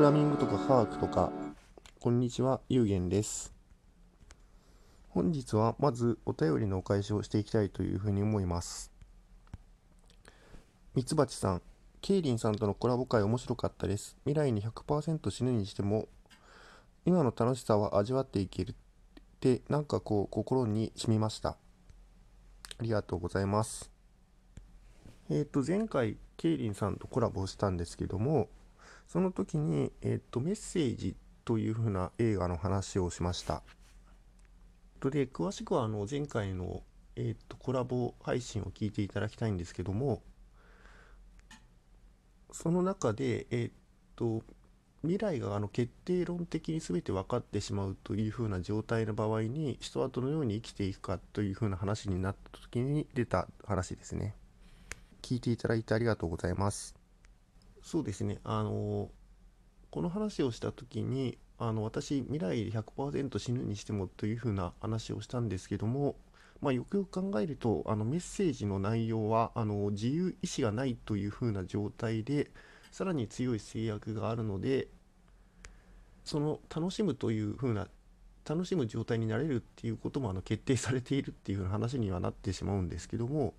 グラミングとか科学とか、こんにちは、ゆうげんです。本日はまずお便りのお返しをしていきたいというふうに思います。ミツバチさん、ケイリンさんとのコラボ会面白かったです。未来に100%死ぬにしても、今の楽しさは味わっていけるって、なんかこう心に染みました。ありがとうございます。えっ、ー、と、前回、ケイリンさんとコラボしたんですけども、その時に、えっ、と、メッセージというふうな映画の話をしました。で、詳しくはあの前回の、えっ、とコラボ配信を聞いていただきたいんですけども、その中で、えっ、と、未来があの決定論的に全て分かってしまうというふうな状態の場合に人はどのように生きていくかというふうな話になった時に出た話ですね。聞いていただいてありがとうございます。そうですね、あの、この話をした時に、あの、私、未来100%死ぬにしてもというふうな話をしたんですけども、まあ、よくよく考えると、あの、メッセージの内容は、あの、自由意志がないというふうな状態で、さらに強い制約があるので、その楽しむというふうな楽しむ状態になれるっていうこともあの決定されているっていう話にはなってしまうんですけども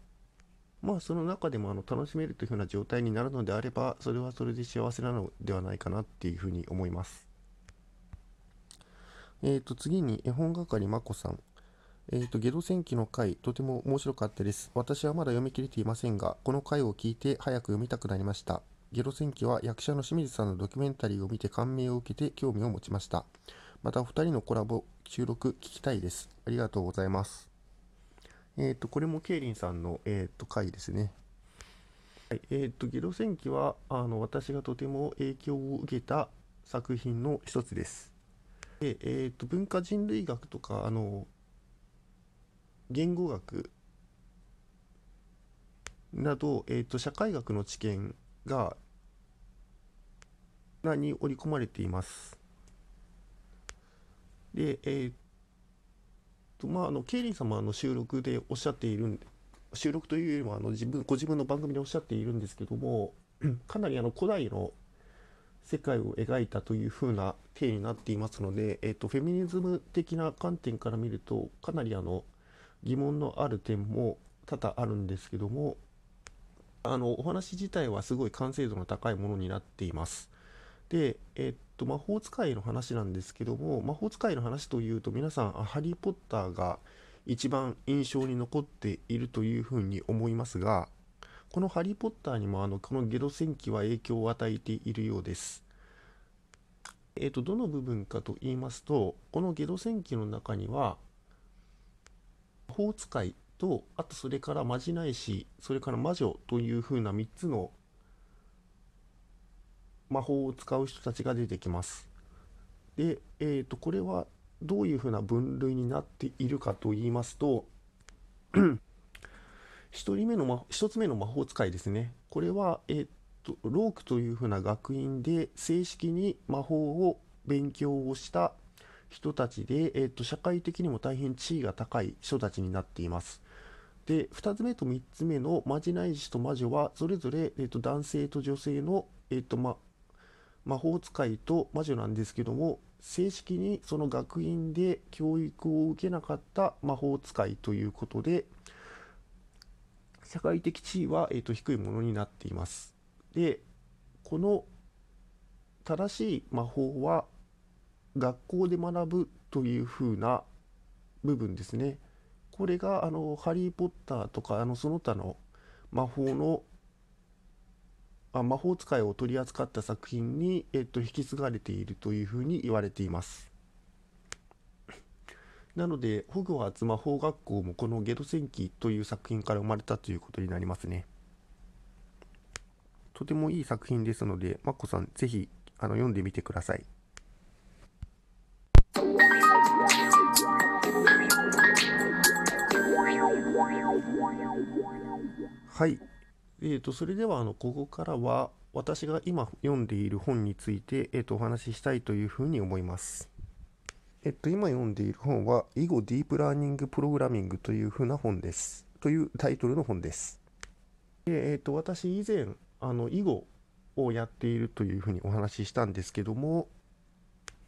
まあその中でもあの楽しめるというふうな状態になるのであればそれはそれで幸せなのではないかなっていうふうに思います。えっ、ー、と次に絵本係まこさん。えっ、ー、とゲド戦記の回とても面白かったです。私はまだ読み切れていませんがこの回を聞いて早く読みたくなりました。ゲロ戦記は役者の清水さんのドキュメンタリーを見て感銘を受けて興味を持ちました。またお二人のコラボ収録聞きたいです。ありがとうございます。えっ、ー、と、これもケイリンさんの、えっ、ー、と、回ですね。はい、えっ、ー、と、ゲロ戦記は、あの、私がとても影響を受けた作品の一つです。で、えっ、と、文化人類学とか、あの、言語学など、えっ、と、社会学の知見が、に織り込まれています。で、えっ、とまあ、あのケイリン様の収録でおっしゃっている収録というよりもあの自分ご自分の番組でおっしゃっているんですけども かなりあの古代の世界を描いたというふうな体になっていますので、えーと、フェミニズム的な観点から見るとかなりあの疑問のある点も多々あるんですけどもあのお話自体はすごい完成度の高いものになっています。で、えっと、魔法使いの話なんですけども、魔法使いの話というと皆さん、ハリー・ポッターが一番印象に残っているというふうに思いますが、このハリー・ポッターにもあのこのゲド戦記は影響を与えているようです。えっと、どの部分かと言いますと、このゲド戦記の中には、魔法使いと、あとそれからまじないし、それから魔女というふうな3つの魔法を使う人たちが出てきます。で、えー、とこれはどういうふうな分類になっているかと言いますと 1人目の、ま、1つ目の魔法使いですね。これは、えーと、ロークというふうな学院で正式に魔法を勉強をした人たちで、えーと、社会的にも大変地位が高い人たちになっています。で、2つ目と3つ目のまじない師と魔女は、それぞれ、えーと、男性と女性の、えーとま、魔法使いと魔女なんですけども正式にその学院で教育を受けなかった魔法使いということで社会的地位は、えー、と低いものになっています。でこの正しい魔法は学校で学ぶというふうな部分ですね。これがあのハリー・ポッターとかあのその他の魔法の魔法使いを取り扱った作品に、えっと、引き継がれているというふうに言われています。なので、ホグワーツ魔法学校もこのゲド戦記という作品から生まれたということになりますね。とてもいい作品ですので、マッコさん、ぜひあの読んでみてください。はい。えーと、それではあのここからは私が今読んでいる本について、えーと、お話ししたいというふうに思います。えっと、今読んでいる本は、囲碁ディープラーニングプログラミングというふうな本です。というタイトルの本です。でえっと、私以前、あの囲碁をやっているというふうにお話ししたんですけども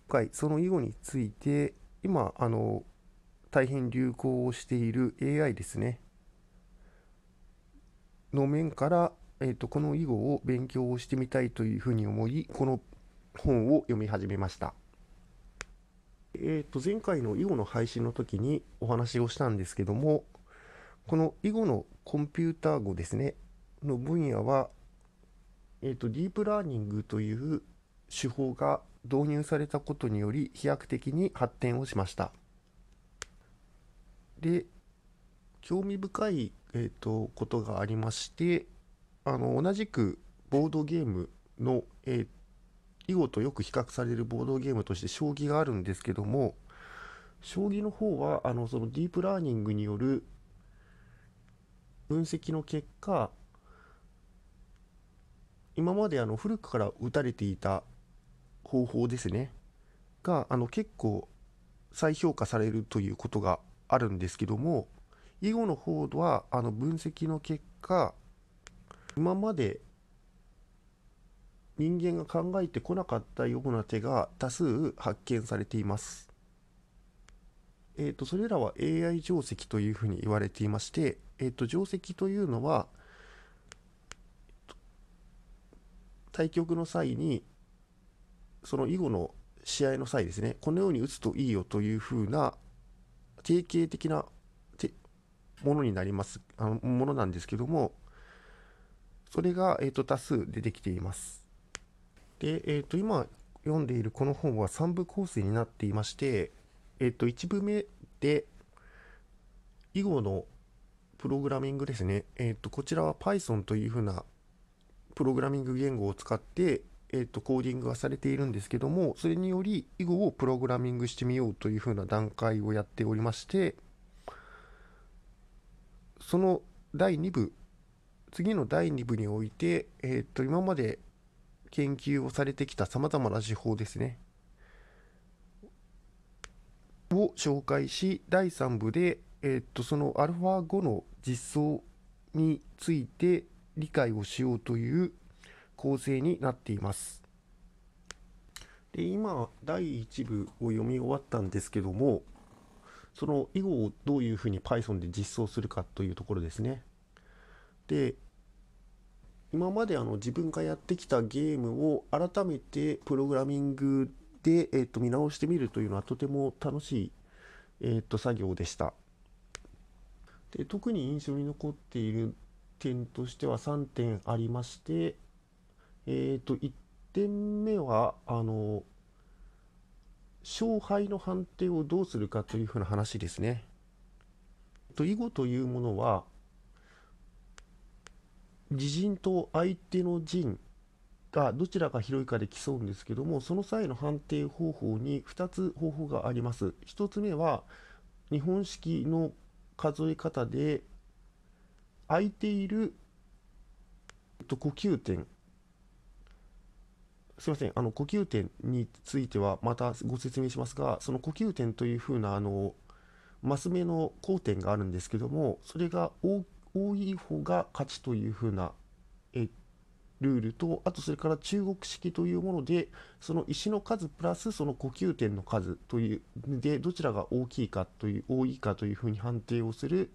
今回その囲碁について今あの大変流行をしている AI ですねの面から、えーと、この囲碁を勉強をしてみたいというふうに思いこの本を読み始めました。えー、と前回の囲碁の配信の時にお話をしたんですけどもこの囲碁のコンピューター語ですねの分野は、えーと、ディープラーニングという手法が導入されたことにより飛躍的に発展をしました。で興味深い、えーと、ことがありましてあの同じくボードゲームの、えー、囲碁とよく比較されるボードゲームとして将棋があるんですけども将棋の方はあのそのディープラーニングによる分析の結果今まであの古くから打たれていた方法ですねがあの結構再評価されるということがあるんですけども囲碁の方はあの分析の結果今まで人間が考えてこなかったような手が多数発見されています。えーと、それらは AI 定石というふうに言われていまして、えーと、定石というのは対局の際にその囲碁の試合の際ですねこのように打つといいよというふうな定型的なものになりますあのものなんですけどもそれが、えーと、多数出てきています。で、えーと、今読んでいるこの本は3部構成になっていましてえ、ー、と1部目で囲碁のプログラミングですね、え、ー、とこちらは Python というふうなプログラミング言語を使ってえーと、コーディングがされているんですけどもそれにより囲碁をプログラミングしてみようというふうな段階をやっておりましてその第2部次の第2部において、えーと、今まで研究をされてきたさまざまな手法ですねを紹介し第3部で、えーとその α5 の実装について理解をしようという構成になっています。で今第1部を読み終わったんですけどもその囲碁をどういうふうに Python で実装するかというところですね。で今まであの自分がやってきたゲームを改めてプログラミングで、えー、と見直してみるというのはとても楽しい、えー、と作業でした。で特に印象に残っている点としては3点ありましてえっ、ー、と、1点目は、あの、勝敗の判定をどうするかというふうな話ですね。と囲碁というものは、自陣と相手の陣がどちらが広いかで競うんですけども、その際の判定方法に2つ方法があります。1つ目は、日本式の数え方で、空いている呼吸点すいません、あの呼吸点についてはまたご説明しますが、その呼吸点というふうなあのマス目の交点があるんですけども、それが多い方が勝ちというふうなえルールと、あとそれから中国式というもので、その石の数プラスその呼吸点の数というで、どちらが大きいかという、多いかというふうに判定をする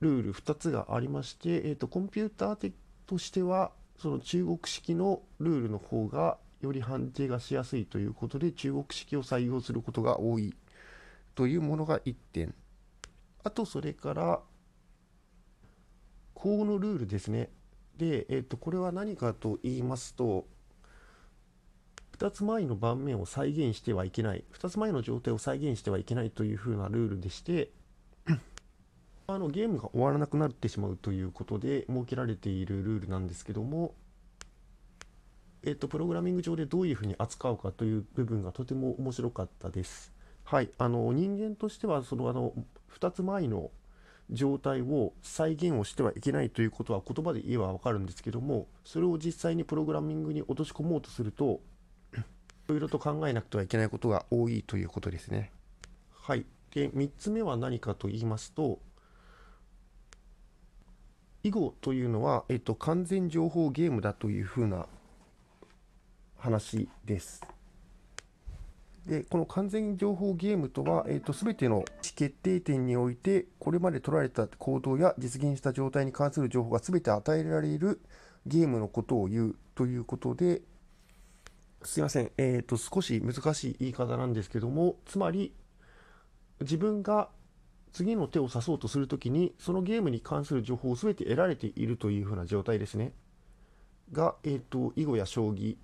ルール2つがありまして、えーと、コンピューターとしては、その中国式のルールの方がより判定がしやすいということで中国式を採用することが多いというものが1点。あとそれから項のルールですね。で、えっとこれは何かと言いますと2つ前の盤面を再現してはいけない。2つ前の状態を再現してはいけないというふうなルールでしてあのゲームが終わらなくなってしまうということで設けられているルールなんですけども、えっと、プログラミング上でどういうふうに扱うかという部分がとても面白かったです。はい、あの人間としてはそのあの2つ前の状態を再現をしてはいけないということは言葉で言えば分かるんですけどもそれを実際にプログラミングに落とし込もうとするといろいろと考えなくてはいけないことが多いということですね。はい、で3つ目は何かと言いますと囲碁というのは、えっと、完全情報ゲームだというふうな話です。で、この完全情報ゲームとは、えーと、全ての意思決定点において、これまで取られた行動や実現した状態に関する情報が全て与えられるゲームのことを言うということで、すいません、えーと、少し難しい言い方なんですけども、つまり、自分が次の手を指そうとするときに、そのゲームに関する情報を全て得られているというふうな状態ですね。が、えっ、ー、と、囲碁や将棋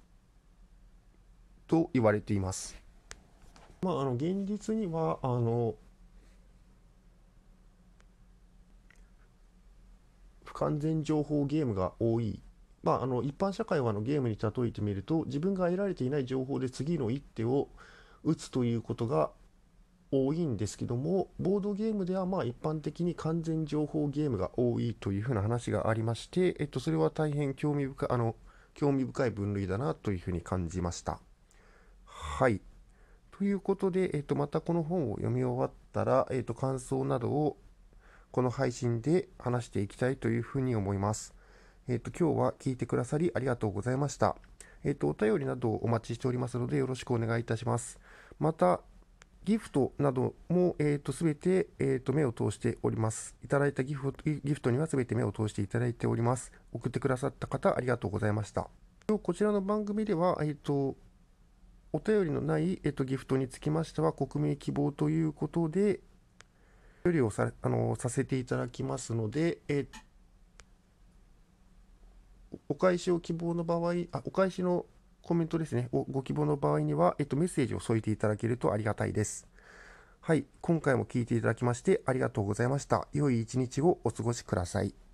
と言われています。まあ、あの、現実には、あの、不完全情報ゲームが多い。まあ、あの、一般社会はあのゲームに例えてみると、自分が得られていない情報で次の一手を打つということが多いんですけども、ボードゲームではまあ一般的に完全情報ゲームが多いというふうな話がありまして、えっと、それは大変興味深い、あの、興味深い分類だなというふうに感じました。はい。ということで、えっと、またこの本を読み終わったら、えっと、感想などをこの配信で話していきたいというふうに思います。えっと、今日は聞いてくださりありがとうございました。えっと、お便りなどをお待ちしておりますのでよろしくお願いいたします。また、ギフトなども、えーと、全て、えーと、目を通しております。いただいたギフトギフトには全て目を通していただいております。送ってくださった方、ありがとうございました。こちらの番組では、えーとお便りのない、えっと、ギフトにつきましては、国名希望ということで、処理をさあのさせていただきますので、えお返しを希望の場合、あお返しのコメントですね、をご希望の場合には、えっと、メッセージを添えていただけるとありがたいです。はい、今回も聞いていただきましてありがとうございました。良い一日をお過ごしください。